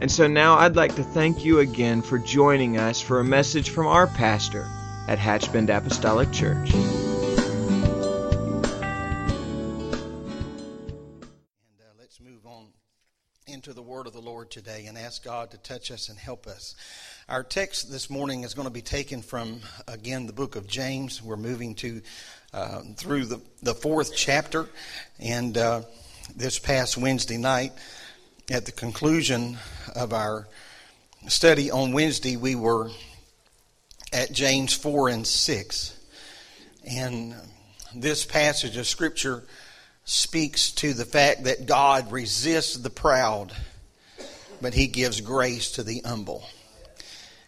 And so now I'd like to thank you again for joining us for a message from our pastor at Hatchbend Apostolic Church. And uh, let's move on into the word of the Lord today and ask God to touch us and help us. Our text this morning is going to be taken from, again, the book of James. We're moving to uh, through the, the fourth chapter. And uh, this past Wednesday night, at the conclusion of our study on Wednesday, we were at James 4 and 6. And this passage of Scripture speaks to the fact that God resists the proud, but He gives grace to the humble.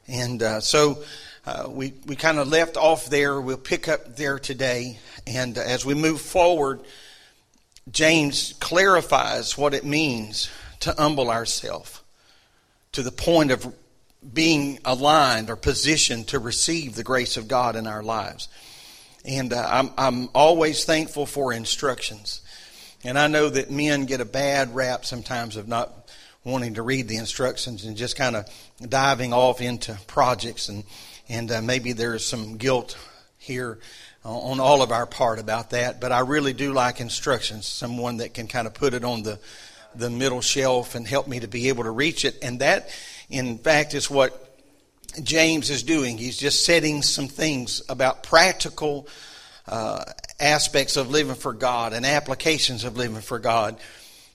And uh, so uh, we, we kind of left off there. We'll pick up there today. And as we move forward, James clarifies what it means to humble ourselves to the point of being aligned or positioned to receive the grace of God in our lives. And uh, I'm, I'm always thankful for instructions. And I know that men get a bad rap sometimes of not wanting to read the instructions and just kind of diving off into projects. And, and uh, maybe there's some guilt here on all of our part about that. But I really do like instructions, someone that can kind of put it on the, the middle shelf and help me to be able to reach it. And that, in fact, is what James is doing. He's just setting some things about practical uh, aspects of living for God and applications of living for God.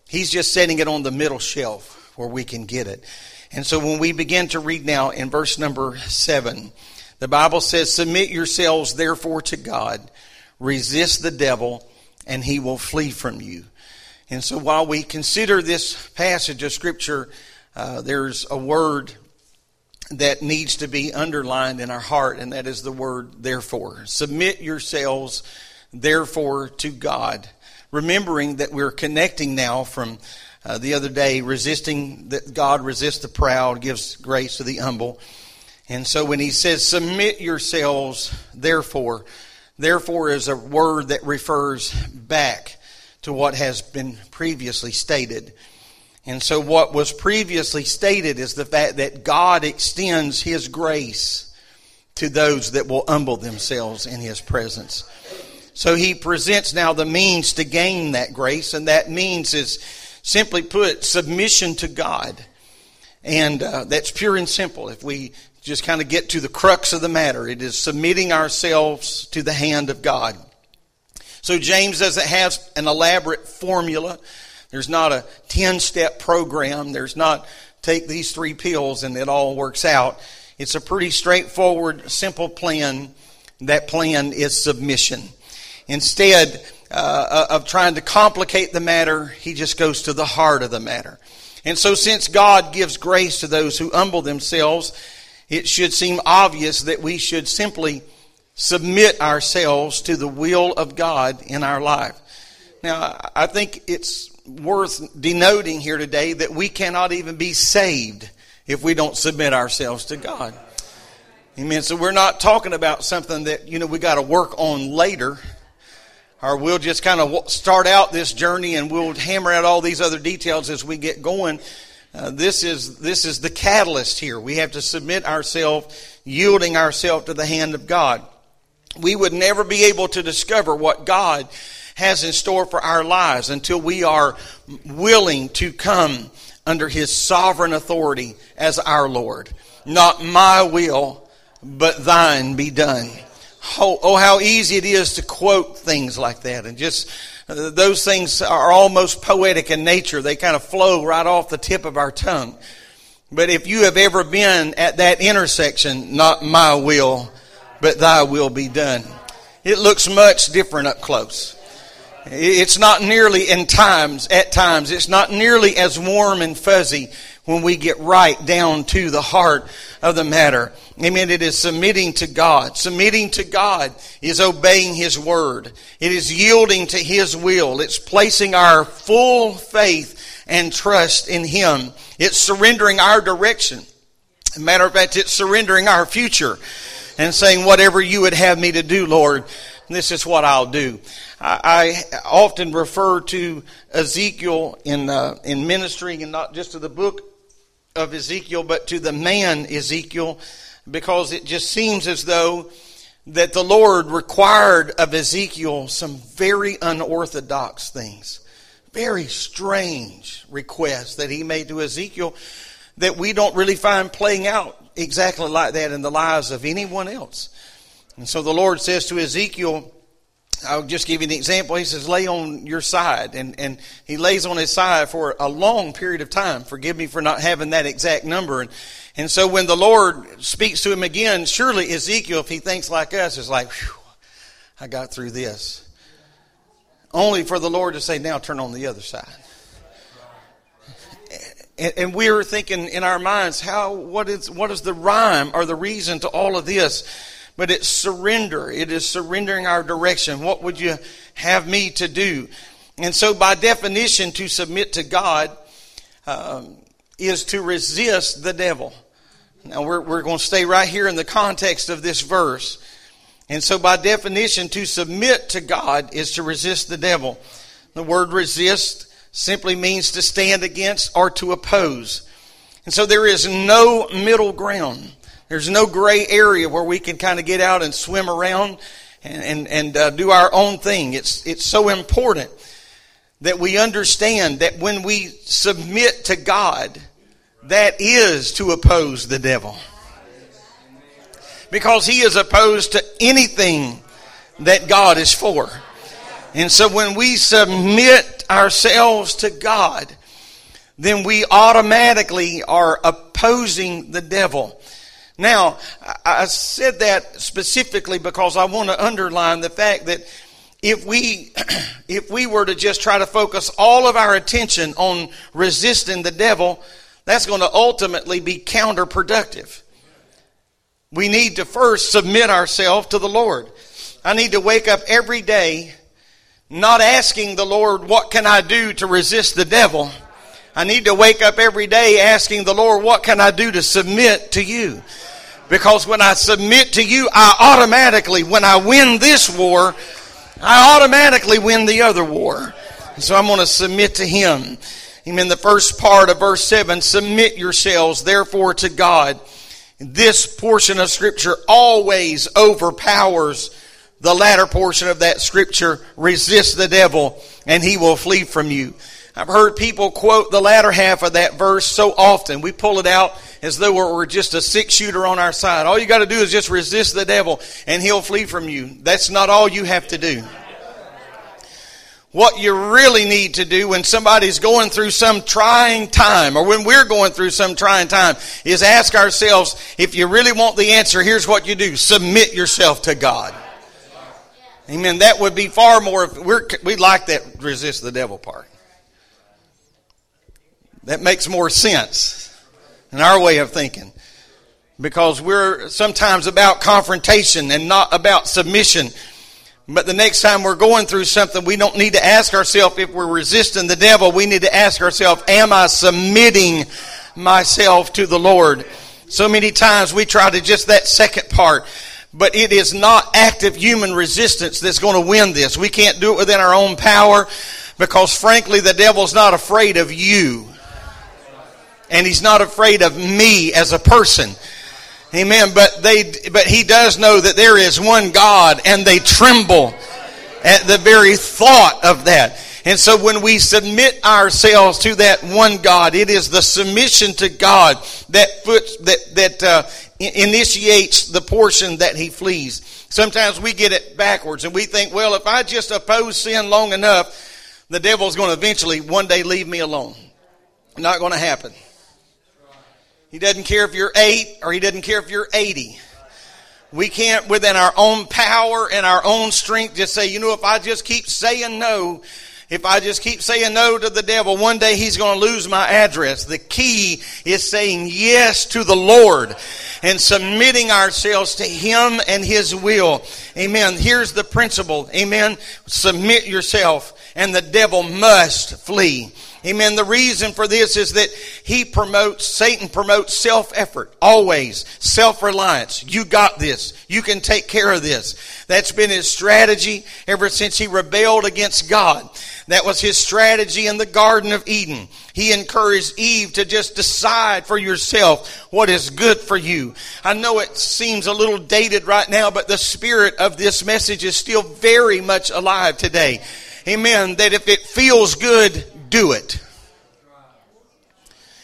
He's just setting it on the middle shelf where we can get it. And so when we begin to read now in verse number seven, the Bible says, Submit yourselves therefore to God, resist the devil, and he will flee from you. And so while we consider this passage of Scripture, uh, there's a word that needs to be underlined in our heart, and that is the word therefore. Submit yourselves therefore to God. Remembering that we're connecting now from uh, the other day, resisting that God resists the proud, gives grace to the humble. And so when he says, submit yourselves, therefore, therefore is a word that refers back to what has been previously stated. And so what was previously stated is the fact that God extends his grace to those that will humble themselves in his presence. So he presents now the means to gain that grace, and that means is simply put, submission to God. And uh, that's pure and simple. If we just kind of get to the crux of the matter. It is submitting ourselves to the hand of God. So James doesn't have an elaborate formula. There's not a 10 step program. There's not take these three pills and it all works out. It's a pretty straightforward, simple plan. That plan is submission. Instead uh, of trying to complicate the matter, he just goes to the heart of the matter. And so since God gives grace to those who humble themselves, it should seem obvious that we should simply submit ourselves to the will of God in our life. Now, I think it's worth denoting here today that we cannot even be saved if we don't submit ourselves to God. Amen. So we're not talking about something that, you know, we got to work on later. Or we'll just kind of start out this journey and we'll hammer out all these other details as we get going. Uh, this is this is the catalyst here. We have to submit ourselves, yielding ourselves to the hand of God. We would never be able to discover what God has in store for our lives until we are willing to come under His sovereign authority as our Lord. Not my will, but Thine be done. Oh, oh how easy it is to quote things like that and just uh, those things are almost poetic in nature. They kind of flow right off the tip of our tongue. But if you have ever been at that intersection, not my will, but thy will be done, it looks much different up close. It's not nearly in times, at times, it's not nearly as warm and fuzzy when we get right down to the heart of the matter. Amen. It is submitting to God. Submitting to God is obeying His word. It is yielding to His will. It's placing our full faith and trust in Him. It's surrendering our direction. matter of fact, it's surrendering our future and saying, whatever you would have me to do, Lord, this is what I'll do. I, I often refer to Ezekiel in, uh, in ministry and not just to the book of Ezekiel, but to the man Ezekiel, because it just seems as though that the Lord required of Ezekiel some very unorthodox things, very strange requests that he made to Ezekiel that we don't really find playing out exactly like that in the lives of anyone else. And so the Lord says to Ezekiel, I'll just give you an example. He says, lay on your side. And, and he lays on his side for a long period of time. Forgive me for not having that exact number. And, and so when the Lord speaks to him again, surely Ezekiel, if he thinks like us, is like, I got through this. Only for the Lord to say, now turn on the other side. And, and we're thinking in our minds, how, what is, what is the rhyme or the reason to all of this? but it's surrender. It is surrendering our direction. What would you have me to do? And so, by definition, to submit to God um, is to resist the devil. Now, we're, we're going to stay right here in the context of this verse. And so, by definition, to submit to God is to resist the devil. The word resist simply means to stand against or to oppose. And so, there is no middle ground. There's no gray area where we can kind of get out and swim around and, and, and uh, do our own thing. It's, it's so important that we understand that when we submit to God, that is to oppose the devil. Because he is opposed to anything that God is for. And so when we submit ourselves to God, then we automatically are opposing the devil. Now, I said that specifically because I want to underline the fact that if we if we were to just try to focus all of our attention on resisting the devil, that's going to ultimately be counterproductive. We need to first submit ourselves to the Lord. I need to wake up every day not asking the Lord, what can I do to resist the devil? I need to wake up every day asking the Lord, what can I do to submit to you? Because when I submit to you, I automatically, when I win this war, I automatically win the other war. So I'm going to submit to Him. Amen. The first part of verse 7 submit yourselves therefore to God. This portion of Scripture always overpowers the latter portion of that Scripture. Resist the devil and he will flee from you. I've heard people quote the latter half of that verse so often. We pull it out as though we're just a six shooter on our side. All you got to do is just resist the devil and he'll flee from you. That's not all you have to do. What you really need to do when somebody's going through some trying time or when we're going through some trying time is ask ourselves, if you really want the answer, here's what you do. Submit yourself to God. Amen. That would be far more, we're, we like that resist the devil part. That makes more sense in our way of thinking. Because we're sometimes about confrontation and not about submission. But the next time we're going through something, we don't need to ask ourselves if we're resisting the devil. We need to ask ourselves, am I submitting myself to the Lord? So many times we try to just that second part. But it is not active human resistance that's going to win this. We can't do it within our own power because frankly the devil's not afraid of you and he's not afraid of me as a person. Amen. But they, but he does know that there is one God and they tremble at the very thought of that. And so when we submit ourselves to that one God, it is the submission to God that puts, that, that, uh, initiates the portion that he flees. Sometimes we get it backwards and we think, well, if I just oppose sin long enough, the devil's going to eventually one day leave me alone. Not going to happen. He doesn't care if you're eight or he doesn't care if you're 80. We can't, within our own power and our own strength, just say, you know, if I just keep saying no if I just keep saying no to the devil, one day he's going to lose my address. The key is saying yes to the Lord and submitting ourselves to him and his will. Amen. Here's the principle. Amen. Submit yourself and the devil must flee. Amen. The reason for this is that he promotes, Satan promotes self effort, always self reliance. You got this. You can take care of this. That's been his strategy ever since he rebelled against God. That was his strategy in the Garden of Eden. He encouraged Eve to just decide for yourself what is good for you. I know it seems a little dated right now, but the spirit of this message is still very much alive today. Amen. That if it feels good, do it.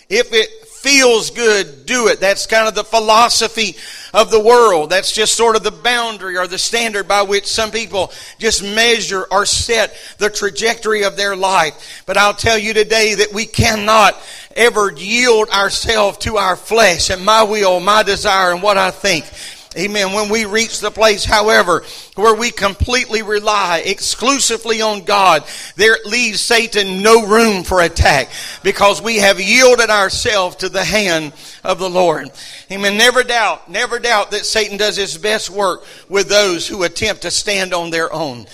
If it feels good, do it. That's kind of the philosophy of the world. That's just sort of the boundary or the standard by which some people just measure or set the trajectory of their life. But I'll tell you today that we cannot ever yield ourselves to our flesh and my will, my desire, and what I think. Amen. When we reach the place, however, where we completely rely exclusively on God, there leaves Satan no room for attack because we have yielded ourselves to the hand of the Lord. Amen. Never doubt, never doubt that Satan does his best work with those who attempt to stand on their own.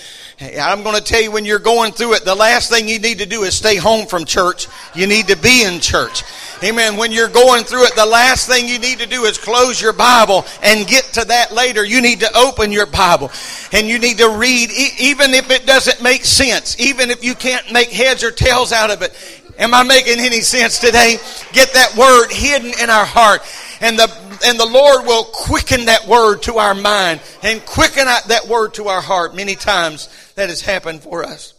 I'm going to tell you when you're going through it, the last thing you need to do is stay home from church. You need to be in church. Amen. When you're going through it, the last thing you need to do is close your Bible and get to that later. You need to open your Bible and you need to read, even if it doesn't make sense, even if you can't make heads or tails out of it. Am I making any sense today? Get that word hidden in our heart and the and the Lord will quicken that word to our mind and quicken that word to our heart. Many times that has happened for us.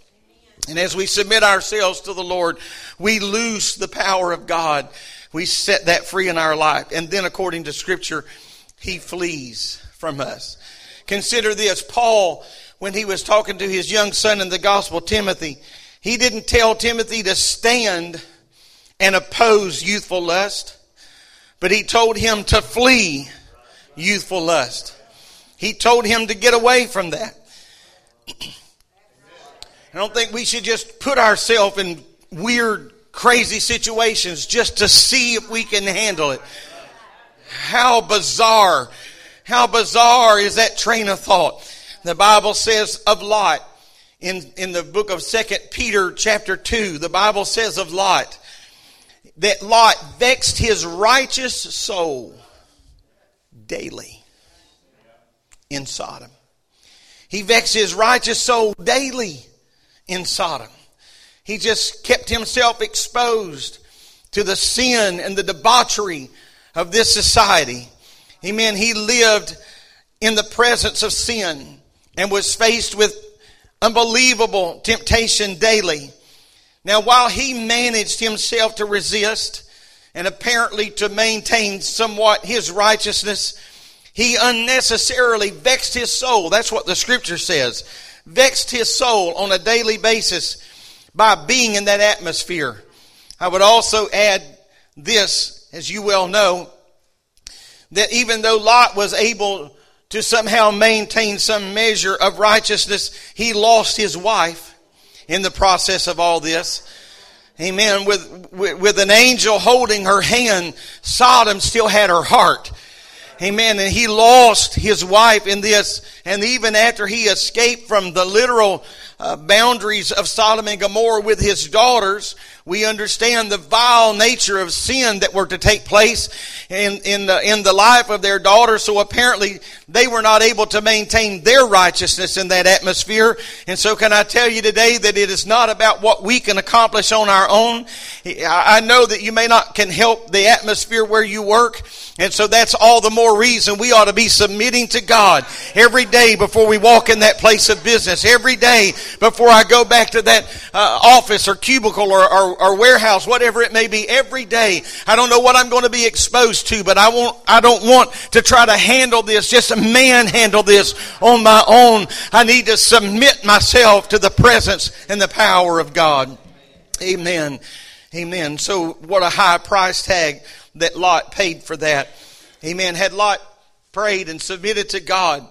And as we submit ourselves to the Lord, we loose the power of God. We set that free in our life. And then, according to Scripture, He flees from us. Consider this Paul, when he was talking to his young son in the gospel, Timothy, he didn't tell Timothy to stand and oppose youthful lust, but he told him to flee youthful lust. He told him to get away from that. I don't think we should just put ourselves in weird, crazy situations just to see if we can handle it. How bizarre. How bizarre is that train of thought? The Bible says of Lot in, in the book of Second Peter chapter 2, the Bible says of Lot that Lot vexed his righteous soul daily in Sodom. He vexed his righteous soul daily in Sodom. He just kept himself exposed to the sin and the debauchery of this society. Amen. He lived in the presence of sin and was faced with unbelievable temptation daily. Now, while he managed himself to resist and apparently to maintain somewhat his righteousness, he unnecessarily vexed his soul. That's what the scripture says vexed his soul on a daily basis by being in that atmosphere. I would also add this, as you well know, that even though Lot was able to somehow maintain some measure of righteousness, he lost his wife in the process of all this. Amen. With, with, with an angel holding her hand, Sodom still had her heart. Amen. And he lost his wife in this. And even after he escaped from the literal uh, boundaries of Sodom and Gomorrah with his daughters, we understand the vile nature of sin that were to take place in, in, the, in the life of their daughters. So apparently they were not able to maintain their righteousness in that atmosphere. And so can I tell you today that it is not about what we can accomplish on our own. I know that you may not can help the atmosphere where you work. And so that's all the more reason we ought to be submitting to God every day before we walk in that place of business. Every day before I go back to that uh, office or cubicle or, or, or warehouse, whatever it may be. Every day, I don't know what I'm going to be exposed to, but I won't. I don't want to try to handle this. Just a man handle this on my own. I need to submit myself to the presence and the power of God. Amen. Amen. So, what a high price tag that Lot paid for that. Amen. Had Lot prayed and submitted to God,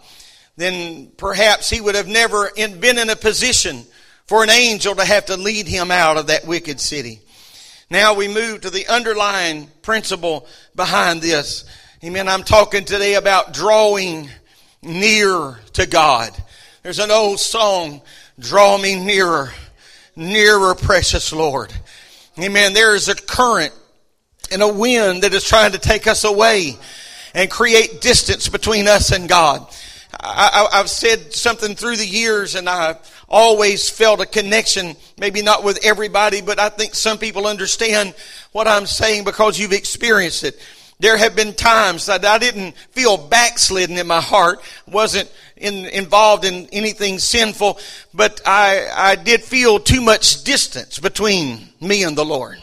then perhaps he would have never been in a position for an angel to have to lead him out of that wicked city. Now we move to the underlying principle behind this. Amen. I'm talking today about drawing near to God. There's an old song, Draw Me Nearer, Nearer, Precious Lord. Amen. There is a current and a wind that is trying to take us away and create distance between us and God. I, have said something through the years and I've always felt a connection, maybe not with everybody, but I think some people understand what I'm saying because you've experienced it. There have been times that I didn't feel backslidden in my heart, wasn't in, involved in anything sinful, but I, I did feel too much distance between me and the Lord.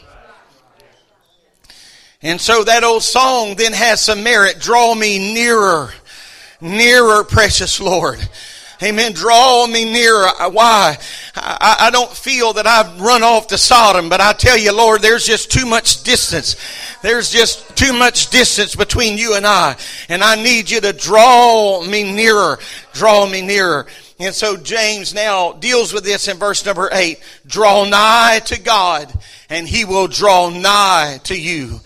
And so that old song then has some merit. Draw me nearer, nearer, precious Lord. Amen. Draw me nearer. Why? I, I, don't feel that I've run off to Sodom, but I tell you, Lord, there's just too much distance. There's just too much distance between you and I. And I need you to draw me nearer. Draw me nearer. And so James now deals with this in verse number eight. Draw nigh to God and he will draw nigh to you.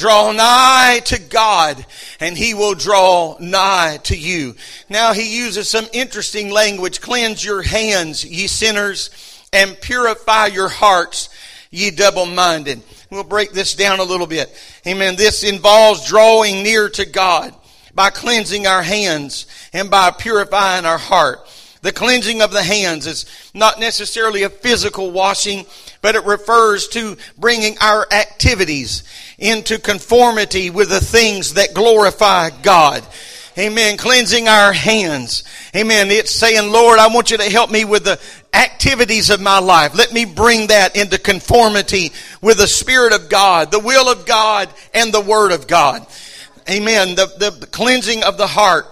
Draw nigh to God and he will draw nigh to you. Now he uses some interesting language. Cleanse your hands, ye sinners, and purify your hearts, ye double-minded. We'll break this down a little bit. Amen. This involves drawing near to God by cleansing our hands and by purifying our heart. The cleansing of the hands is not necessarily a physical washing, but it refers to bringing our activities into conformity with the things that glorify God. Amen. Cleansing our hands. Amen. It's saying, Lord, I want you to help me with the activities of my life. Let me bring that into conformity with the Spirit of God, the will of God, and the Word of God. Amen. The, the, cleansing of the heart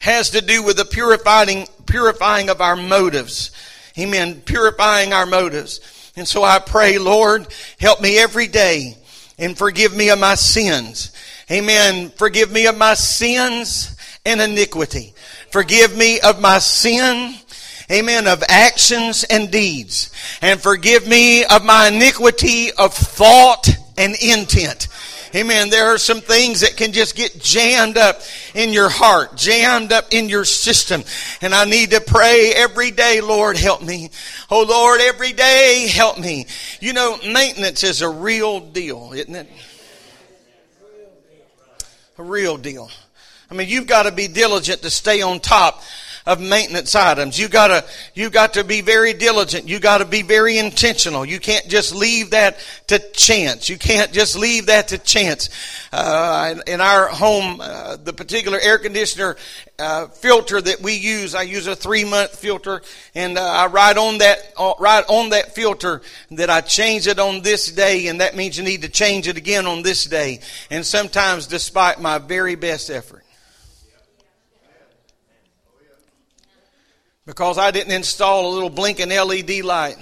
has to do with the purifying, purifying of our motives. Amen. Purifying our motives. And so I pray, Lord, help me every day and forgive me of my sins. Amen. Forgive me of my sins and iniquity. Forgive me of my sin. Amen. Of actions and deeds. And forgive me of my iniquity of thought and intent. Amen. There are some things that can just get jammed up in your heart, jammed up in your system. And I need to pray every day, Lord, help me. Oh Lord, every day, help me. You know, maintenance is a real deal, isn't it? A real deal. I mean, you've got to be diligent to stay on top of maintenance items. You gotta, you got to be very diligent. You got to be very intentional. You can't just leave that to chance. You can't just leave that to chance. Uh, in, in, our home, uh, the particular air conditioner uh, filter that we use, I use a three month filter, and uh, I write on that, uh, write on that filter that I change it on this day, and that means you need to change it again on this day. And sometimes, despite my very best effort. Because I didn't install a little blinking LED light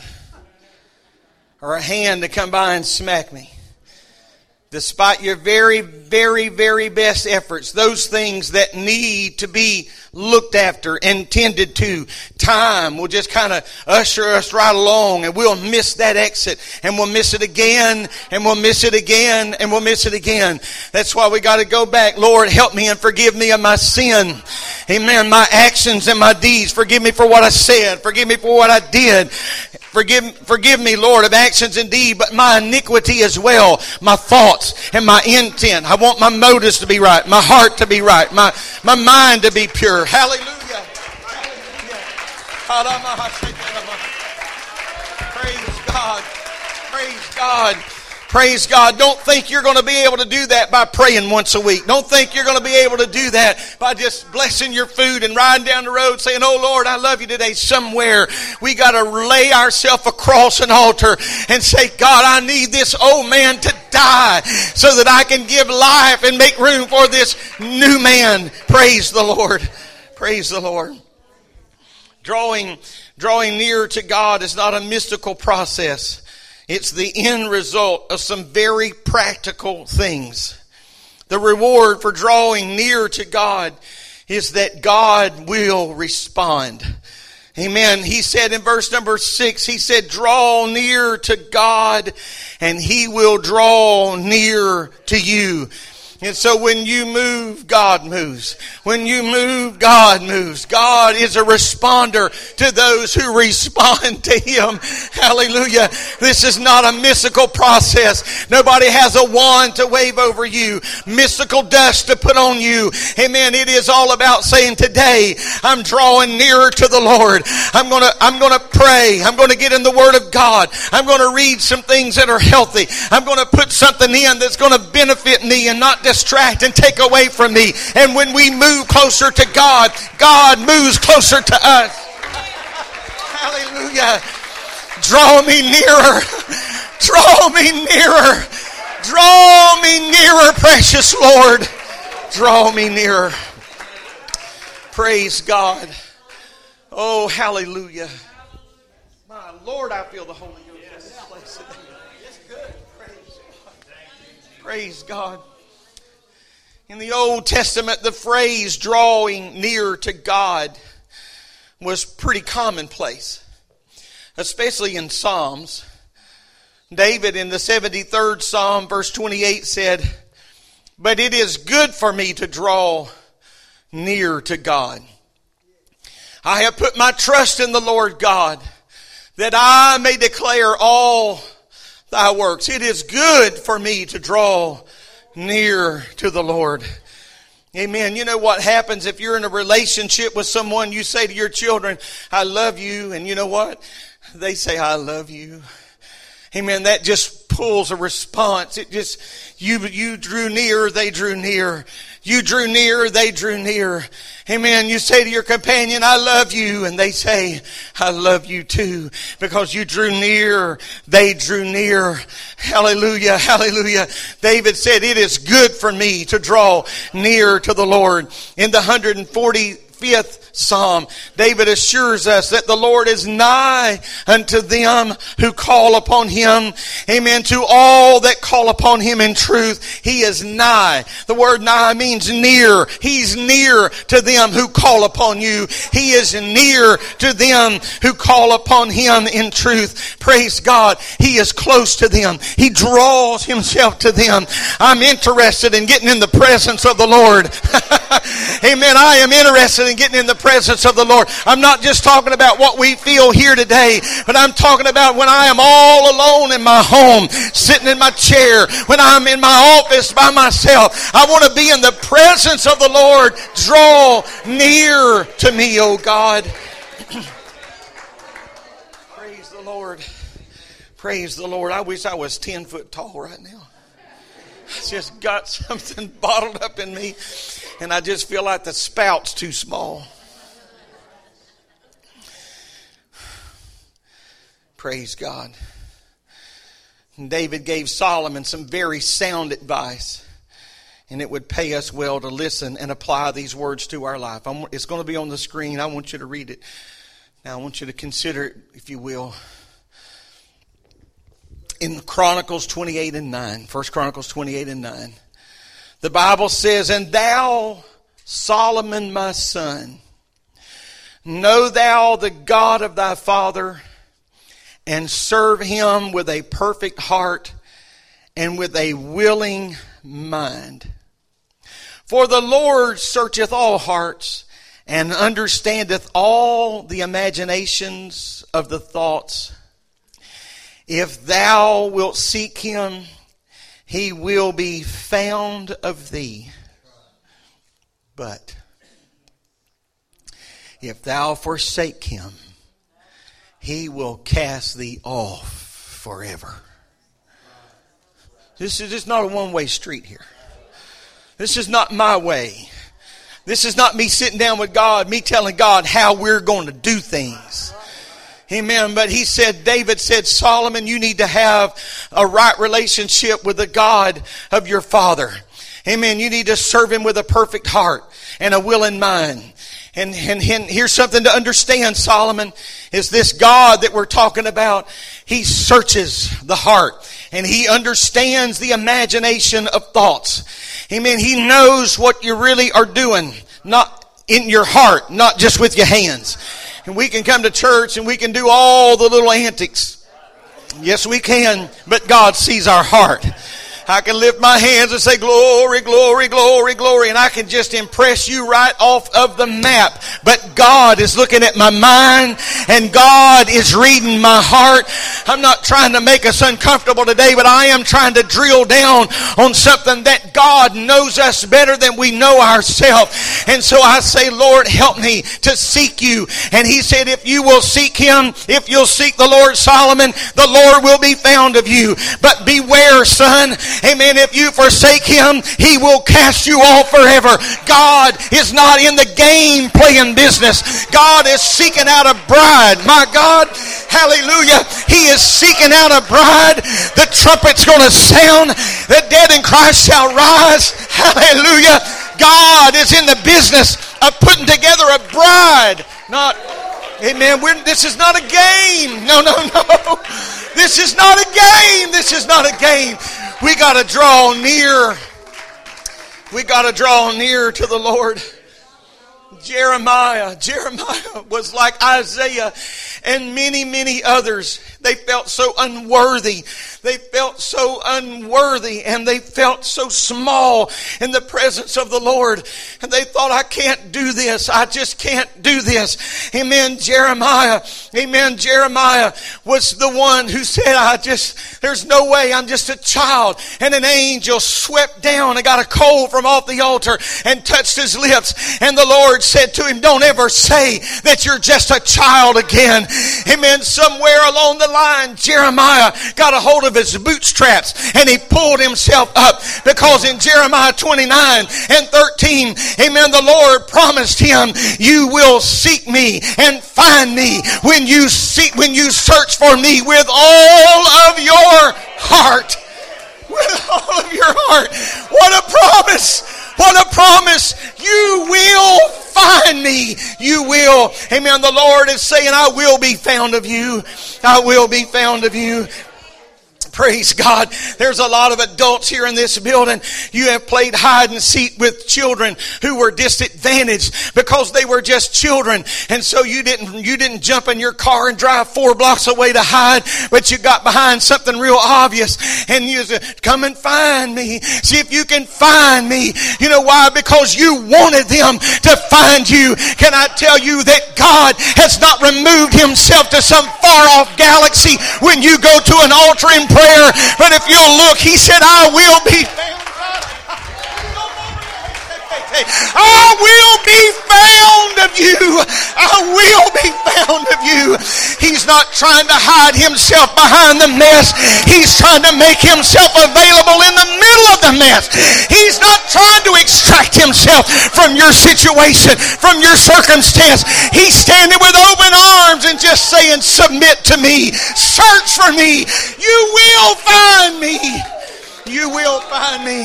or a hand to come by and smack me. Despite your very, very, very best efforts, those things that need to be looked after and tended to, time will just kind of usher us right along and we'll miss that exit and we'll miss it again and we'll miss it again and we'll miss it again. That's why we got to go back. Lord, help me and forgive me of my sin. Amen. My actions and my deeds. Forgive me for what I said. Forgive me for what I did. Forgive, forgive me, Lord, of actions and deeds, but my iniquity as well, my thoughts and my intent. I want my motives to be right, my heart to be right, my, my mind to be pure. Hallelujah. Hallelujah. Praise God. Praise God. Praise God. Don't think you're going to be able to do that by praying once a week. Don't think you're going to be able to do that by just blessing your food and riding down the road saying, Oh Lord, I love you today somewhere. We got to lay ourselves across an altar and say, God, I need this old man to die so that I can give life and make room for this new man. Praise the Lord. Praise the Lord. Drawing, drawing near to God is not a mystical process. It's the end result of some very practical things. The reward for drawing near to God is that God will respond. Amen. He said in verse number six, he said, draw near to God and he will draw near to you. And so when you move, God moves. When you move, God moves. God is a responder to those who respond to Him. Hallelujah. This is not a mystical process. Nobody has a wand to wave over you, mystical dust to put on you. Amen. It is all about saying today, I'm drawing nearer to the Lord. I'm gonna, I'm gonna pray. I'm gonna get in the Word of God. I'm gonna read some things that are healthy. I'm gonna put something in that's gonna benefit me and not distract and take away from me. And when we move closer to God, God moves closer to us. Hallelujah. Draw me nearer. Draw me nearer. Draw me nearer, precious Lord. Draw me nearer. Praise God. Oh, hallelujah. My Lord, I feel the Holy Ghost. It's good. Praise God. In the Old Testament, the phrase drawing near to God was pretty commonplace, especially in Psalms. David in the 73rd Psalm, verse 28 said, But it is good for me to draw near to God. I have put my trust in the Lord God that I may declare all thy works. It is good for me to draw near to the Lord. Amen. You know what happens if you're in a relationship with someone, you say to your children, I love you, and you know what? They say, I love you. Amen. That just pulls a response. It just, you, you drew near, they drew near. You drew near, they drew near. Amen. You say to your companion, I love you. And they say, I love you too. Because you drew near, they drew near. Hallelujah. Hallelujah. David said, it is good for me to draw near to the Lord. In the 145th psalm, David assures us that the Lord is nigh unto them who call upon him. Amen. To all that call upon him in truth, he is nigh. The word nigh means near. He's near to them who call upon you. He is near to them who call upon him in truth. Praise God. He is close to them. He draws himself to them. I'm interested in getting in the presence of the Lord. Amen. I am interested in getting in the presence of the Lord. I'm not just talking about what we feel here today, but I'm talking about when I am all alone in my home, sitting in my chair, when I'm in my office by myself. I want to be in the presence of the Lord. Draw near to me, O God. Praise the Lord. Praise the Lord. I wish I was 10 foot tall right now. I just got something bottled up in me, and I just feel like the spout's too small. Praise God. David gave Solomon some very sound advice, and it would pay us well to listen and apply these words to our life. I'm, it's going to be on the screen. I want you to read it. Now, I want you to consider it, if you will. In Chronicles 28 and 9, 1 Chronicles 28 and 9, the Bible says, And thou, Solomon, my son, know thou the God of thy father and serve him with a perfect heart and with a willing mind. For the Lord searcheth all hearts and understandeth all the imaginations of the thoughts. If thou wilt seek him, he will be found of thee. But if thou forsake him, he will cast thee off forever. This is not a one way street here. This is not my way. This is not me sitting down with God, me telling God how we're going to do things. Amen. But he said, David said, Solomon, you need to have a right relationship with the God of your father. Amen. You need to serve him with a perfect heart and a willing mind. And, and, and here's something to understand, Solomon, is this God that we're talking about, he searches the heart and he understands the imagination of thoughts. Amen. He knows what you really are doing, not in your heart, not just with your hands. And we can come to church and we can do all the little antics. Yes, we can, but God sees our heart. I can lift my hands and say, glory, glory, glory, glory, and I can just impress you right off of the map. But God is looking at my mind and God is reading my heart. I'm not trying to make us uncomfortable today, but I am trying to drill down on something that God knows us better than we know ourselves. And so I say, Lord, help me to seek you. And he said, if you will seek him, if you'll seek the Lord Solomon, the Lord will be found of you. But beware, son, Amen. If you forsake him, he will cast you off forever. God is not in the game playing business. God is seeking out a bride. My God, hallelujah. He is seeking out a bride. The trumpet's going to sound. The dead in Christ shall rise. Hallelujah. God is in the business of putting together a bride. Not, amen. We're, this is not a game. No, no, no. This is not a game. This is not a game. We got to draw near. We got to draw near to the Lord. Jeremiah. Jeremiah was like Isaiah and many, many others. They felt so unworthy. They felt so unworthy and they felt so small in the presence of the Lord. And they thought, I can't do this. I just can't do this. Amen. Jeremiah. Amen. Jeremiah was the one who said, I just, there's no way. I'm just a child. And an angel swept down and got a coal from off the altar and touched his lips. And the Lord said to him, don't ever say that you're just a child again. Amen. Somewhere along the line, Jeremiah got a hold of his bootstraps and he pulled himself up because in Jeremiah 29 and 13, amen, the Lord promised him, you will seek me and find me when you seek, when you search for me with all of your heart. With all of your heart. What a promise. What a promise. You will find me. You will. Amen. The Lord is saying, I will be found of you. I will be found of you. Praise God. There's a lot of adults here in this building. You have played hide and seek with children who were disadvantaged because they were just children. And so you didn't, you didn't jump in your car and drive four blocks away to hide, but you got behind something real obvious and you said, come and find me. See if you can find me. You know why? Because you wanted them to find you. Can I tell you that God has not removed himself to some far off galaxy when you go to an altar in prayer prayer. But if you'll look, he said, I will be I will be found of you. I will be found of you. He's not trying to hide himself behind the mess. He's trying to make himself available in the middle of the mess. He's not trying to extract himself from your situation, from your circumstance. He's standing with open arms and just saying, submit to me. Search for me. You will find me. You will find me.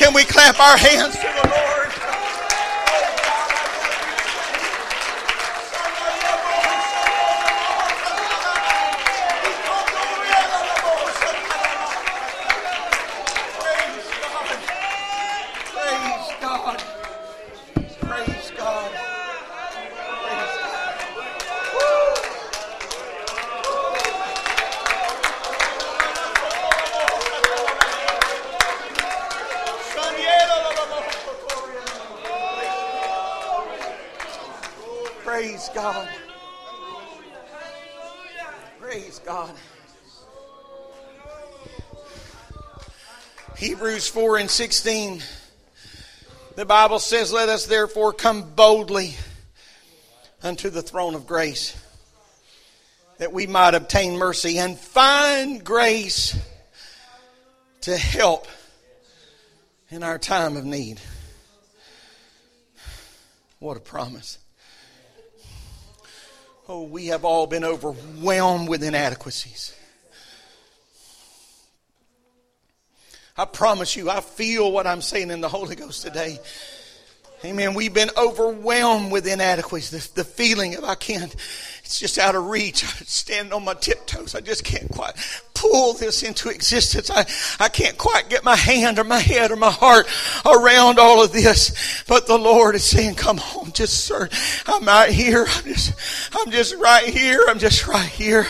Can we clap our hands to the Lord? Hebrews 4 and 16. The Bible says, Let us therefore come boldly unto the throne of grace, that we might obtain mercy and find grace to help in our time of need. What a promise. Oh, we have all been overwhelmed with inadequacies. I promise you, I feel what I'm saying in the Holy Ghost today. Amen. We've been overwhelmed with inadequacies. The, the feeling of I can't, it's just out of reach. I stand on my tiptoes. I just can't quite pull this into existence. I, I can't quite get my hand or my head or my heart around all of this. But the Lord is saying, come on, just sir, I'm right here. I'm just, I'm just right here. I'm just right here.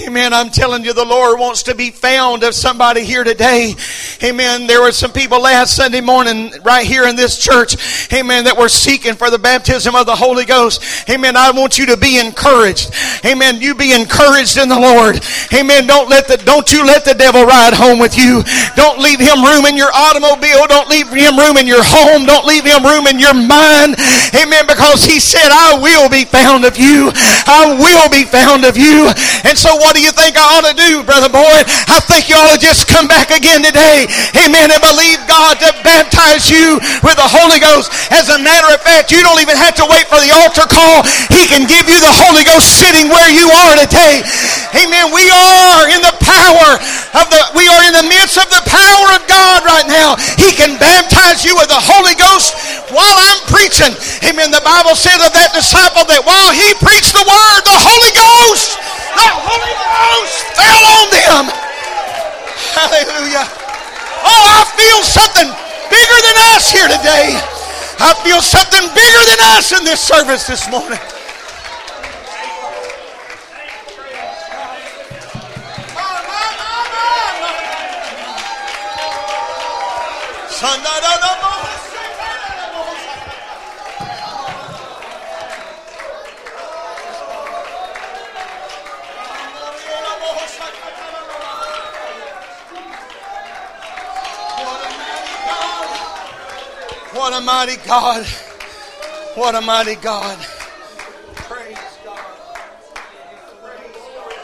Amen. I'm telling you, the Lord wants to be found of somebody here today. Amen. There were some people last Sunday morning right here in this church. Amen. That were seeking for the baptism of the Holy Ghost. Amen. I want you to be encouraged. Amen. You be encouraged in the Lord. Amen. Don't let the, don't you let the devil ride home with you. Don't leave him room in your automobile. Don't leave him room in your home. Don't leave him room in your mind. Amen. Because he said, I will be found of you. I will be found of you. And so what do you think I ought to do, Brother Boyd? I think you ought to just come back again today. Amen. And believe God to baptize you with the Holy Ghost. As a matter of fact, you don't even have to wait for the altar call. He can give you the Holy Ghost sitting where you are today. Amen. We are in the power of the, we are in the midst of the power of God right now. He can baptize you with the Holy Ghost while I'm preaching. Amen. The Bible said of that disciple that while he preached the word, the Holy Ghost, the Holy Ghost fell on them. Hallelujah. Oh, I feel something bigger than us here today. I feel something bigger than us in this service this morning. Mighty God. What a mighty God. Praise God. Praise God.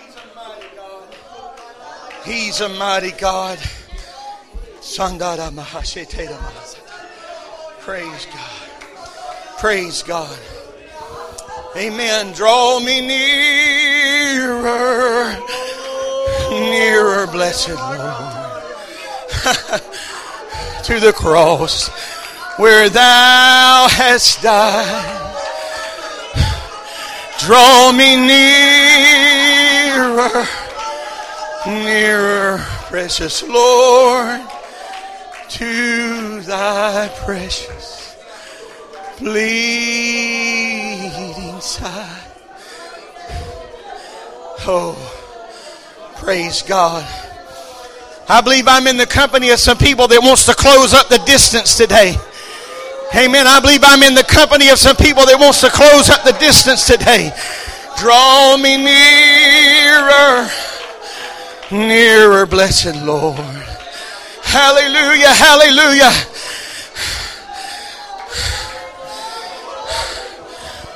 He's a mighty God. He's Praise God. Praise God. Amen. Draw me nearer, nearer, blessed Lord. to the cross where thou hast died. Draw me nearer, nearer, precious Lord, to thy precious bleeding side. Oh, praise God. I believe I'm in the company of some people that wants to close up the distance today. Amen. I believe I'm in the company of some people that wants to close up the distance today. Draw me nearer, nearer, blessed Lord. Hallelujah, hallelujah.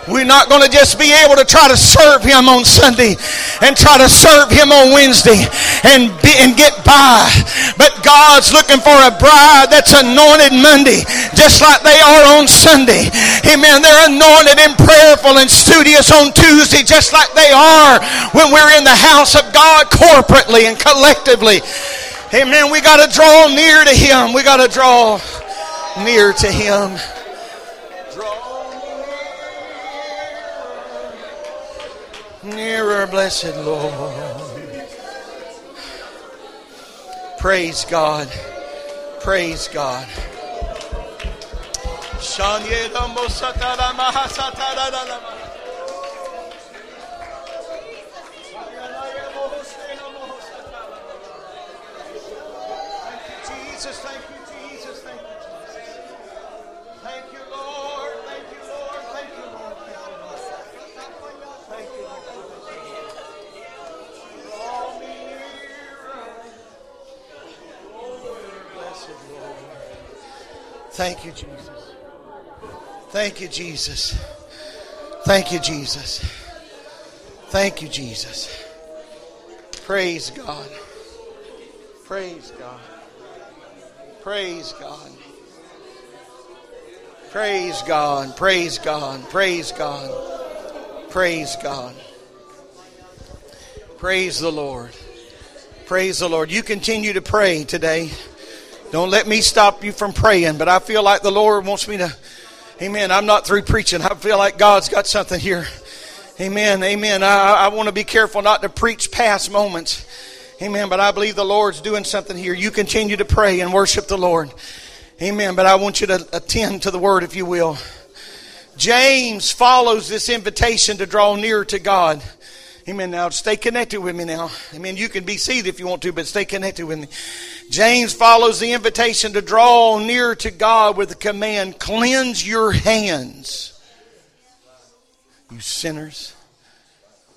We're not going to just be able to try to serve Him on Sunday and try to serve Him on Wednesday and, be, and get by. But God's looking for a bride that's anointed Monday, just like they are on Sunday. Amen. They're anointed and prayerful and studious on Tuesday, just like they are when we're in the house of God corporately and collectively. Amen. We got to draw near to Him. We got to draw near to Him. Nearer, blessed Lord. Praise God. Praise God. Jesus, Thank you, Jesus. Thank you, Jesus. Thank you, Jesus. Thank you, Jesus. Praise God. Praise God. Praise God. Praise God. Praise God. Praise God. Praise God. Praise the Lord. Praise the Lord. You continue to pray today. Don't let me stop you from praying, but I feel like the Lord wants me to. Amen. I'm not through preaching. I feel like God's got something here. Amen. Amen. I, I want to be careful not to preach past moments. Amen. But I believe the Lord's doing something here. You continue to pray and worship the Lord. Amen. But I want you to attend to the word, if you will. James follows this invitation to draw near to God. Amen. Now stay connected with me now. Amen. You can be seated if you want to, but stay connected with me. James follows the invitation to draw near to God with the command, cleanse your hands. You sinners.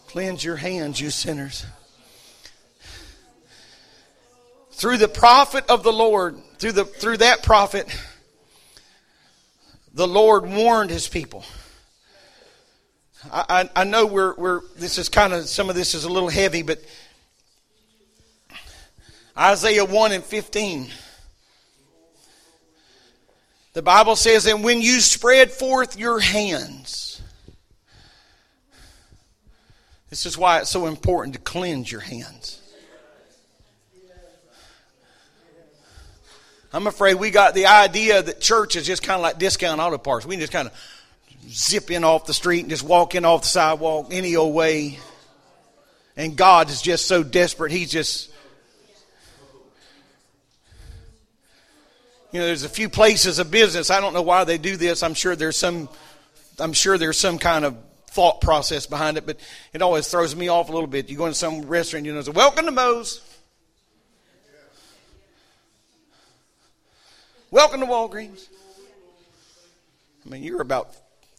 Cleanse your hands, you sinners. Through the prophet of the Lord, through the through that prophet, the Lord warned his people. I, I, know we're, we're, this is kind of, some of this is a little heavy, but Isaiah 1 and 15. The Bible says, And when you spread forth your hands, this is why it's so important to cleanse your hands. I'm afraid we got the idea that church is just kind of like discount auto parts. We can just kind of zip in off the street and just walk in off the sidewalk any old way. And God is just so desperate. He's just. You know, there's a few places of business. I don't know why they do this. I'm sure there's some. I'm sure there's some kind of thought process behind it, but it always throws me off a little bit. You go into some restaurant, you know, say, "Welcome to Moe's." Welcome to Walgreens. I mean, you're about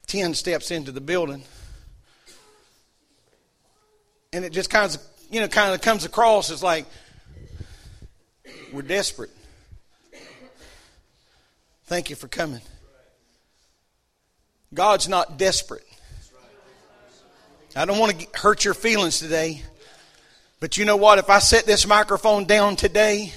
10 steps into the building. And it just kind of, you know, kind of comes across as like, we're desperate. Thank you for coming. God's not desperate. I don't want to hurt your feelings today. But you know what? If I set this microphone down today,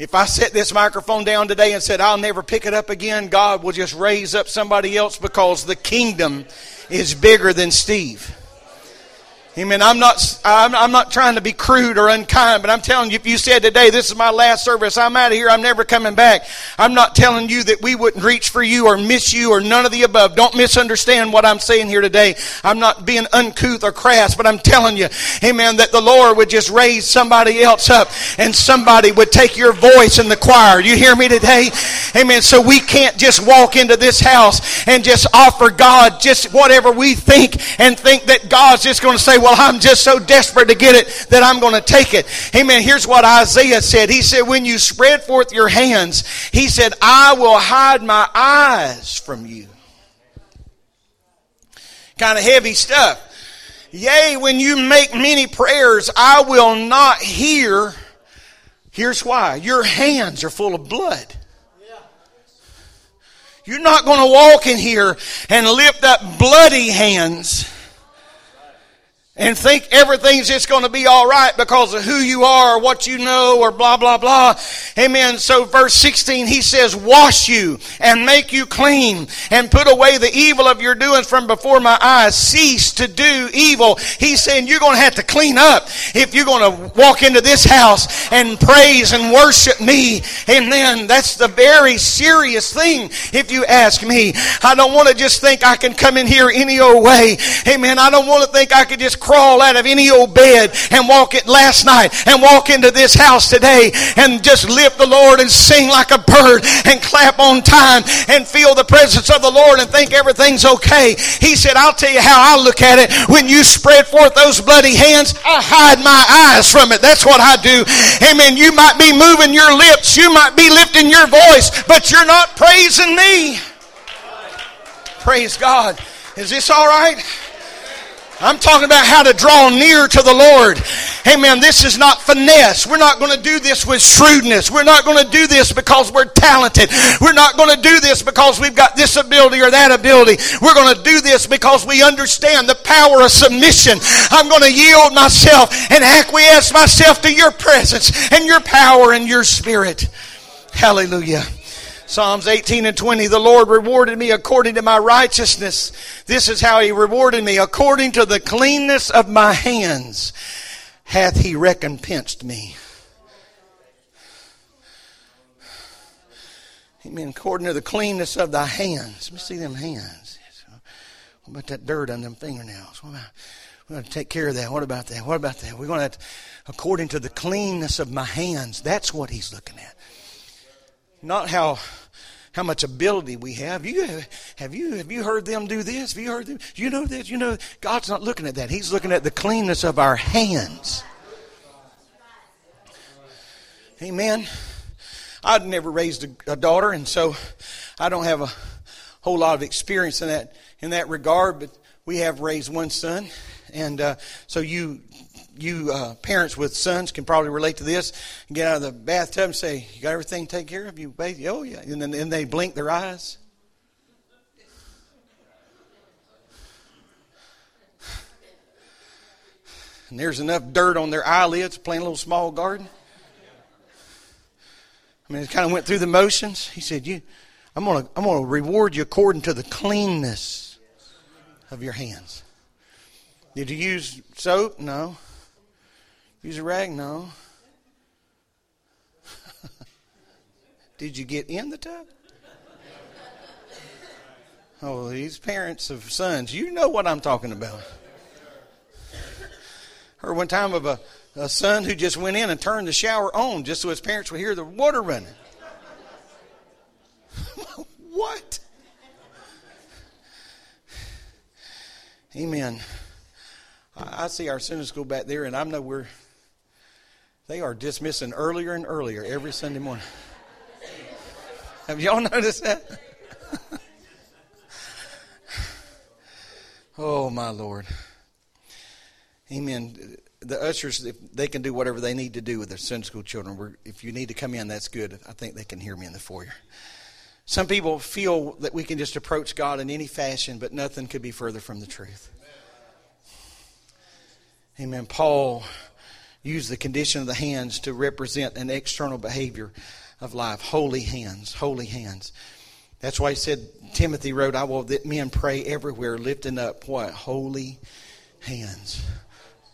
if I set this microphone down today and said, I'll never pick it up again, God will just raise up somebody else because the kingdom is bigger than Steve. Amen. I'm not, I'm, I'm, not trying to be crude or unkind, but I'm telling you, if you said today, this is my last service, I'm out of here, I'm never coming back. I'm not telling you that we wouldn't reach for you or miss you or none of the above. Don't misunderstand what I'm saying here today. I'm not being uncouth or crass, but I'm telling you, amen, that the Lord would just raise somebody else up and somebody would take your voice in the choir. You hear me today? Amen. So we can't just walk into this house and just offer God just whatever we think and think that God's just going to say, well, I'm just so desperate to get it that I'm going to take it. Amen. Here's what Isaiah said. He said, when you spread forth your hands, he said, I will hide my eyes from you. Kind of heavy stuff. Yea, when you make many prayers, I will not hear. Here's why. Your hands are full of blood. You're not going to walk in here and lift up bloody hands and think everything's just going to be all right because of who you are or what you know or blah, blah, blah. Amen. So verse 16, he says, wash you and make you clean and put away the evil of your doings from before my eyes. Cease to do evil. He's saying you're going to have to clean up if you're going to walk into this house and praise and worship me. Amen. That's the very serious thing if you ask me. I don't want to just think I can come in here any old way. Amen. I don't want to think I could just crawl out of any old bed and walk it last night and walk into this house today and just lift the Lord and sing like a bird and clap on time and feel the presence of the Lord and think everything's okay. He said, I'll tell you how I look at it. When you spread forth those bloody hands, I hide my eyes from it. That's what I do. Amen. You might be moving your lips. You might be lifting your voice, but you're not praising me. Praise God. Is this all right? I'm talking about how to draw near to the Lord. Amen. This is not finesse. We're not going to do this with shrewdness. We're not going to do this because we're talented. We're not going to do this because we've got this ability or that ability. We're going to do this because we understand the power of submission. I'm going to yield myself and acquiesce myself to your presence and your power and your spirit. Hallelujah. Psalms 18 and 20, the Lord rewarded me according to my righteousness. This is how he rewarded me. According to the cleanness of my hands hath he recompensed me. Amen. According to the cleanness of thy hands. Let me see them hands. What about that dirt on them fingernails? What about, we're going to take care of that. What about that? What about that? We're going to, to, according to the cleanness of my hands. That's what he's looking at. Not how how much ability we have. You have have you have you heard them do this? Have you heard them? You know this. You know God's not looking at that. He's looking at the cleanness of our hands. Amen. I'd never raised a, a daughter, and so I don't have a whole lot of experience in that in that regard. But we have raised one son, and uh, so you you uh, parents with sons can probably relate to this. Get out of the bathtub and say, "You got everything taken care of? You bathe? Oh yeah." And then and they blink their eyes. And there's enough dirt on their eyelids playing a little small garden. I mean, it kind of went through the motions. He said, "You, I'm gonna, I'm gonna reward you according to the cleanness of your hands." Did you use soap? No. Use a rag? No. Did you get in the tub? Oh, these parents of sons, you know what I'm talking about. Heard one time of a, a son who just went in and turned the shower on just so his parents would hear the water running. what? Amen. I, I see our Sunday school back there, and I know we're they are dismissing earlier and earlier every Sunday morning. Have y'all noticed that? oh, my Lord. Amen. The ushers, they can do whatever they need to do with their Sunday school children. We're, if you need to come in, that's good. I think they can hear me in the foyer. Some people feel that we can just approach God in any fashion, but nothing could be further from the truth. Amen. Paul use the condition of the hands to represent an external behavior of life. Holy hands, holy hands. That's why he said, Timothy wrote, I will that men pray everywhere, lifting up what? Holy hands,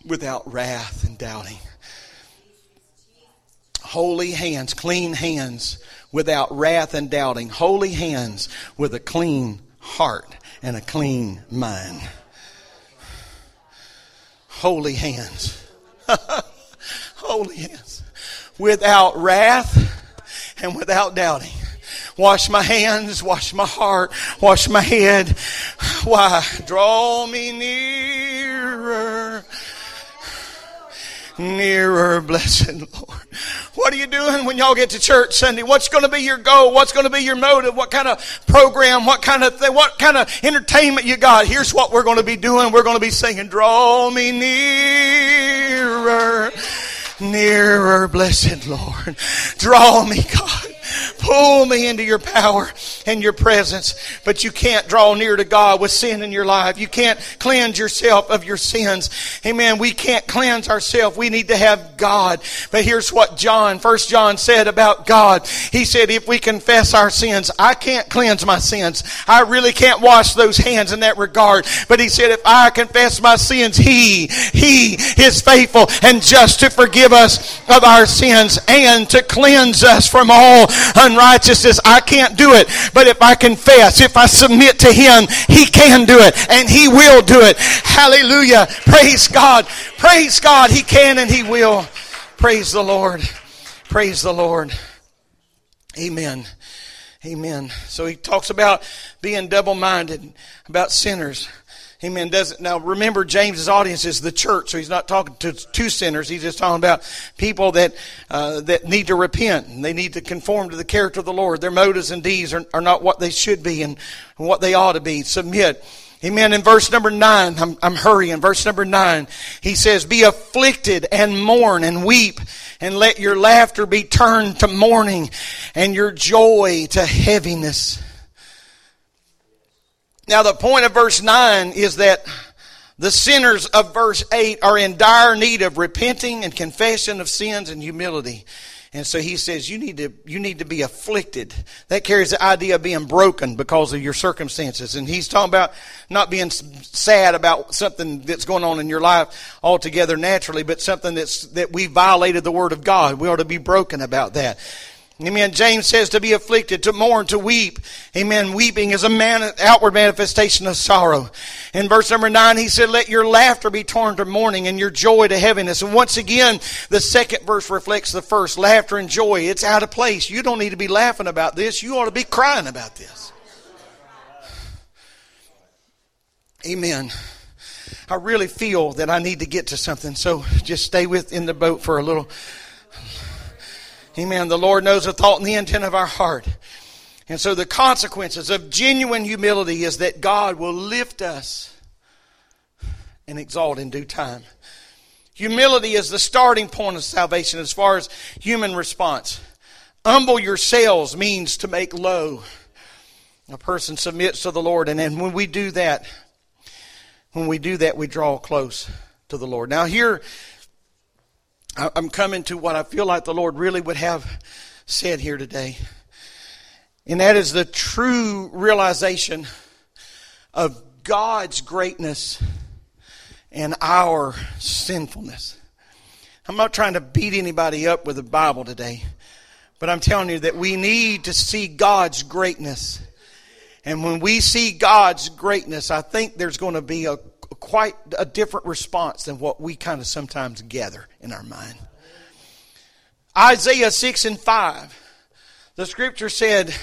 without wrath and doubting. Holy hands, clean hands, without wrath and doubting. Holy hands with a clean heart and a clean mind. Holy hands. holy hands without wrath and without doubting. Wash my hands, wash my heart, wash my head. Why? Draw me nearer, nearer, blessed Lord. What are you doing when y'all get to church Sunday? What's going to be your goal? What's going to be your motive? What kind of program? What kind of thing? What kind of entertainment you got? Here's what we're going to be doing. We're going to be singing, draw me nearer nearer, blessed Lord. Draw me, God. Pull me into your power and your presence. But you can't draw near to God with sin in your life. You can't cleanse yourself of your sins. Amen. We can't cleanse ourselves. We need to have God. But here's what John, first John said about God. He said, if we confess our sins, I can't cleanse my sins. I really can't wash those hands in that regard. But he said, if I confess my sins, he, he is faithful and just to forgive us of our sins and to cleanse us from all unrighteousness. I can't do it. But if I confess, if I submit to Him, He can do it and He will do it. Hallelujah. Praise God. Praise God. He can and He will. Praise the Lord. Praise the Lord. Amen. Amen. So he talks about being double minded, about sinners. Amen. Doesn't now remember James's audience is the church, so he's not talking to two sinners. He's just talking about people that uh, that need to repent and they need to conform to the character of the Lord. Their motives and deeds are, are not what they should be and what they ought to be. Submit. Amen. In verse number nine, I'm, I'm hurrying. Verse number nine, he says, "Be afflicted and mourn and weep, and let your laughter be turned to mourning, and your joy to heaviness." Now, the point of verse 9 is that the sinners of verse 8 are in dire need of repenting and confession of sins and humility. And so he says, you need to, you need to be afflicted. That carries the idea of being broken because of your circumstances. And he's talking about not being sad about something that's going on in your life altogether naturally, but something that's, that we violated the word of God. We ought to be broken about that. Amen. James says to be afflicted, to mourn, to weep. Amen. Weeping is a man, outward manifestation of sorrow. In verse number nine, he said, let your laughter be turned to mourning and your joy to heaviness. And once again, the second verse reflects the first. Laughter and joy. It's out of place. You don't need to be laughing about this. You ought to be crying about this. Amen. I really feel that I need to get to something. So just stay with in the boat for a little Amen. The Lord knows the thought and the intent of our heart. And so the consequences of genuine humility is that God will lift us and exalt in due time. Humility is the starting point of salvation as far as human response. Humble yourselves means to make low. A person submits to the Lord, and then when we do that, when we do that, we draw close to the Lord. Now, here I'm coming to what I feel like the Lord really would have said here today. And that is the true realization of God's greatness and our sinfulness. I'm not trying to beat anybody up with the Bible today, but I'm telling you that we need to see God's greatness. And when we see God's greatness, I think there's going to be a quite a different response than what we kind of sometimes gather in our mind. Isaiah 6 and 5. The scripture said,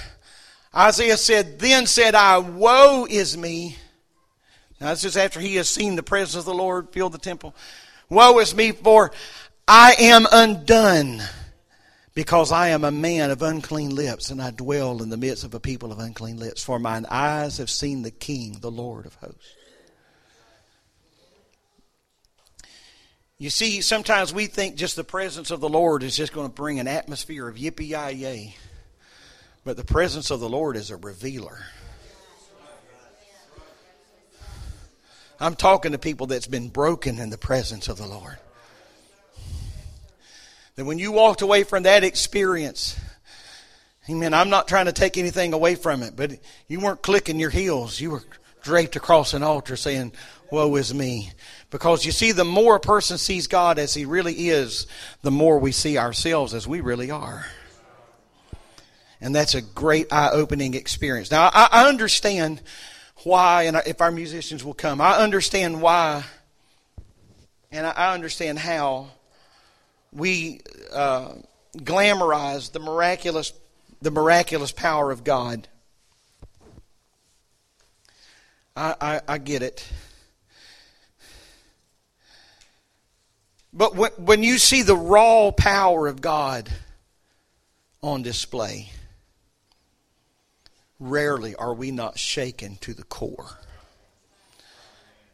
Isaiah said, Then said I, Woe is me. Now, this is after he has seen the presence of the Lord fill the temple. Woe is me, for I am undone, because I am a man of unclean lips, and I dwell in the midst of a people of unclean lips. For mine eyes have seen the King, the Lord of hosts. You see, sometimes we think just the presence of the Lord is just going to bring an atmosphere of yippee yi yay. But the presence of the Lord is a revealer. I'm talking to people that's been broken in the presence of the Lord. That when you walked away from that experience, amen, I'm not trying to take anything away from it, but you weren't clicking your heels. You were draped across an altar saying, Woe is me. Because you see, the more a person sees God as he really is, the more we see ourselves as we really are. And that's a great eye opening experience. Now, I, understand why, and if our musicians will come, I understand why, and I, I understand how we uh, glamorize the miraculous, the miraculous power of God. I, I, I get it. But when, you see the raw power of God on display, rarely are we not shaken to the core.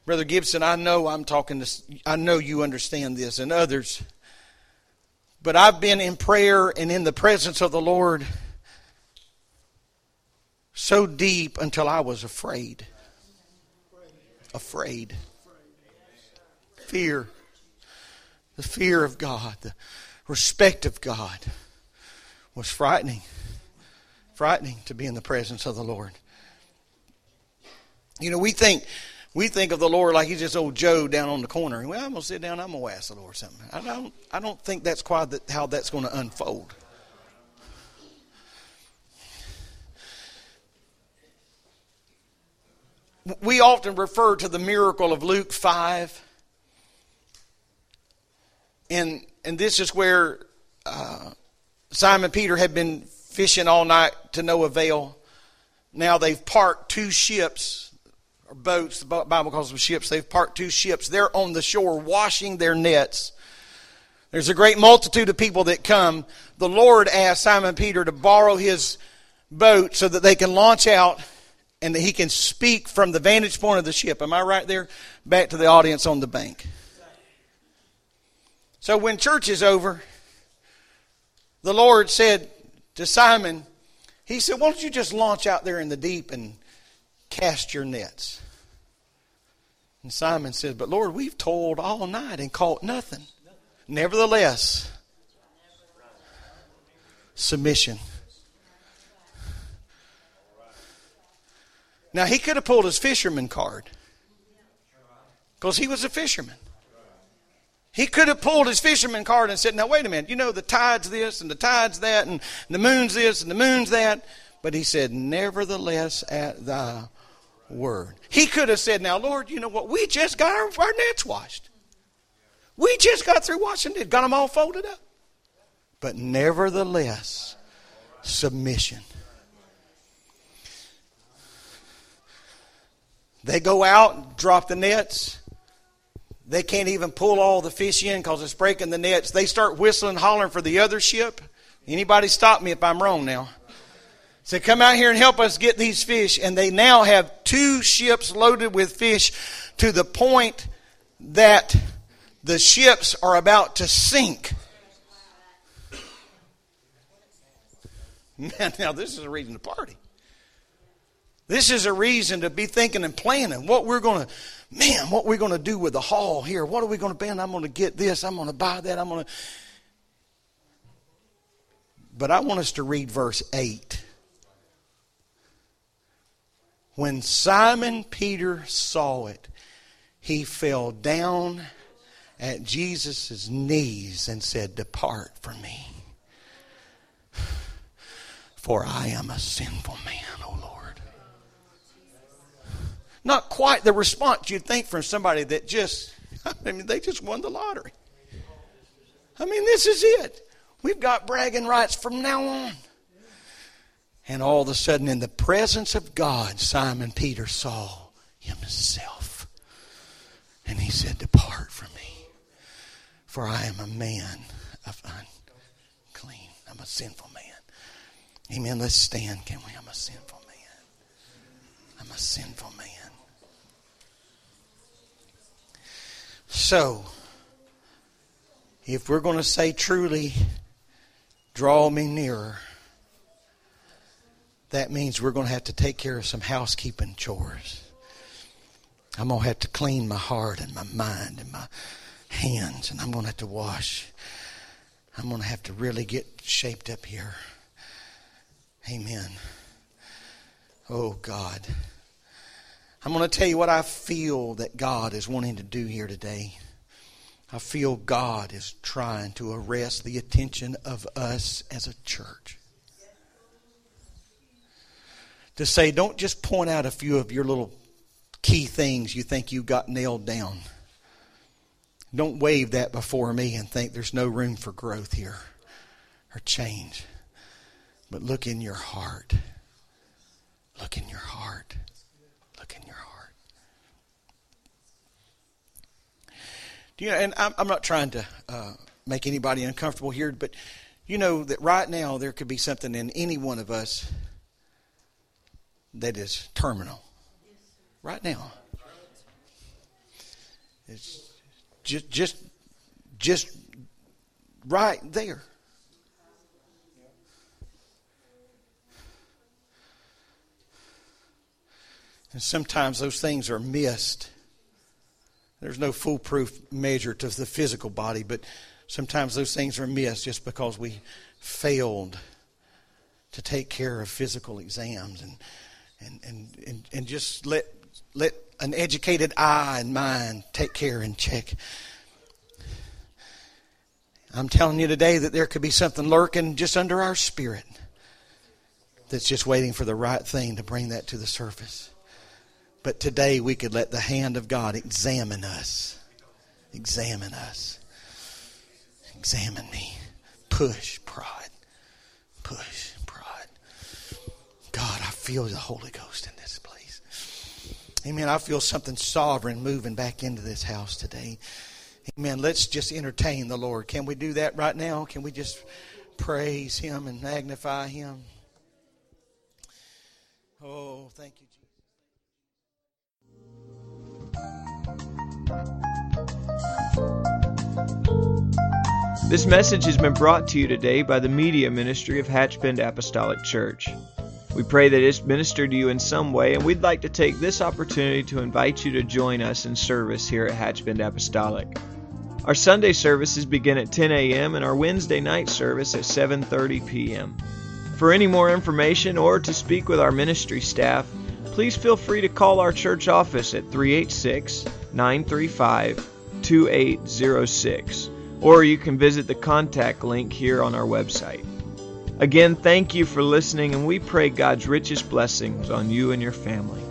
Brother Gibson, I know I'm talking to, I know you understand this and others, but I've been in prayer and in the presence of the Lord so deep until I was afraid. Afraid. Fear the fear of God, the respect of God was frightening. Frightening to be in the presence of the Lord. You know, we think we think of the Lord like he's just old Joe down on the corner. Well, I'm gonna sit down. I'm gonna ask the Lord something. I don't. I don't think that's quite that, how that's going to unfold. We often refer to the miracle of Luke five and and this is where uh, Simon Peter had been fishing all night to no avail. Now they've parked two ships or boats. The Bible calls them ships. They've parked two ships. They're on the shore washing their nets. There's a great multitude of people that come. The Lord asked Simon Peter to borrow his boat so that they can launch out and that he can speak from the vantage point of the ship. Am I right there? Back to the audience on the bank. So when church is over, the Lord said to Simon, He said, Why don't you just launch out there in the deep and cast your nets? And Simon said, But Lord, we've toiled all night and caught nothing. Nevertheless, submission. Now, he could have pulled his fisherman card because he was a fisherman. He could have pulled his fisherman card and said, Now, wait a minute, you know, the tide's this and the tide's that and the moon's this and the moon's that. But he said, Nevertheless, at thy word. He could have said, Now, Lord, you know what? We just got our, our nets washed. We just got through washing it, got them all folded up. But nevertheless, submission. They go out, and drop the nets. They can't even pull all the fish in because it's breaking the nets. They start whistling, hollering for the other ship. Anybody stop me if I'm wrong now? Say, come out here and help us get these fish. And they now have two ships loaded with fish to the point that the ships are about to sink. Man, now this is a reason to party. This is a reason to be thinking and planning what we're going to, man, what we're going to do with the haul here. What are we going to spend? I'm going to get this. I'm going to buy that. I'm going to. But I want us to read verse 8. When Simon Peter saw it, he fell down at Jesus' knees and said, Depart from me, for I am a sinful man, O Lord. Not quite the response you'd think from somebody that just, I mean, they just won the lottery. I mean, this is it. We've got bragging rights from now on. And all of a sudden, in the presence of God, Simon Peter saw himself. And he said, Depart from me, for I am a man of unclean. I'm a sinful man. Amen. Let's stand, can we? I'm a sinful man. I'm a sinful man. So, if we're going to say truly, draw me nearer that means we're going to have to take care of some housekeeping chores. I'm going to have to clean my heart and my mind and my hands, and I'm going to have to wash. I'm going to have to really get shaped up here. Amen. Oh, God. I'm going to tell you what I feel that God is wanting to do here today. I feel God is trying to arrest the attention of us as a church to say, don't just point out a few of your little key things you think you got nailed down. Don't wave that before me and think there's no room for growth here or change. But look in your heart. Look in your heart. Look in your heart. Do you know, and I'm, I'm not trying to uh, make anybody uncomfortable here, but you know that right now there could be something in any one of us that is terminal. Right now. It's just just just right there. And sometimes those things are missed. There's no foolproof measure to the physical body, but sometimes those things are missed just because we failed to take care of physical exams and and, and, and, and just let, let an educated eye and mind take care and check. I'm telling you today that there could be something lurking just under our spirit that's just waiting for the right thing to bring that to the surface. But today we could let the hand of God examine us. Examine us. Examine me. Push pride. Push. Pride. God, I feel the Holy Ghost in this place. Amen. I feel something sovereign moving back into this house today. Amen. Let's just entertain the Lord. Can we do that right now? Can we just praise Him and magnify Him? Oh, thank you. This message has been brought to you today by the Media Ministry of Hatchbend Apostolic Church. We pray that it's ministered to you in some way, and we'd like to take this opportunity to invite you to join us in service here at Hatchbend Apostolic. Our Sunday services begin at 10 a.m. and our Wednesday night service at 7:30 p.m. For any more information or to speak with our ministry staff, please feel free to call our church office at 386 935 2806, or you can visit the contact link here on our website. Again, thank you for listening, and we pray God's richest blessings on you and your family.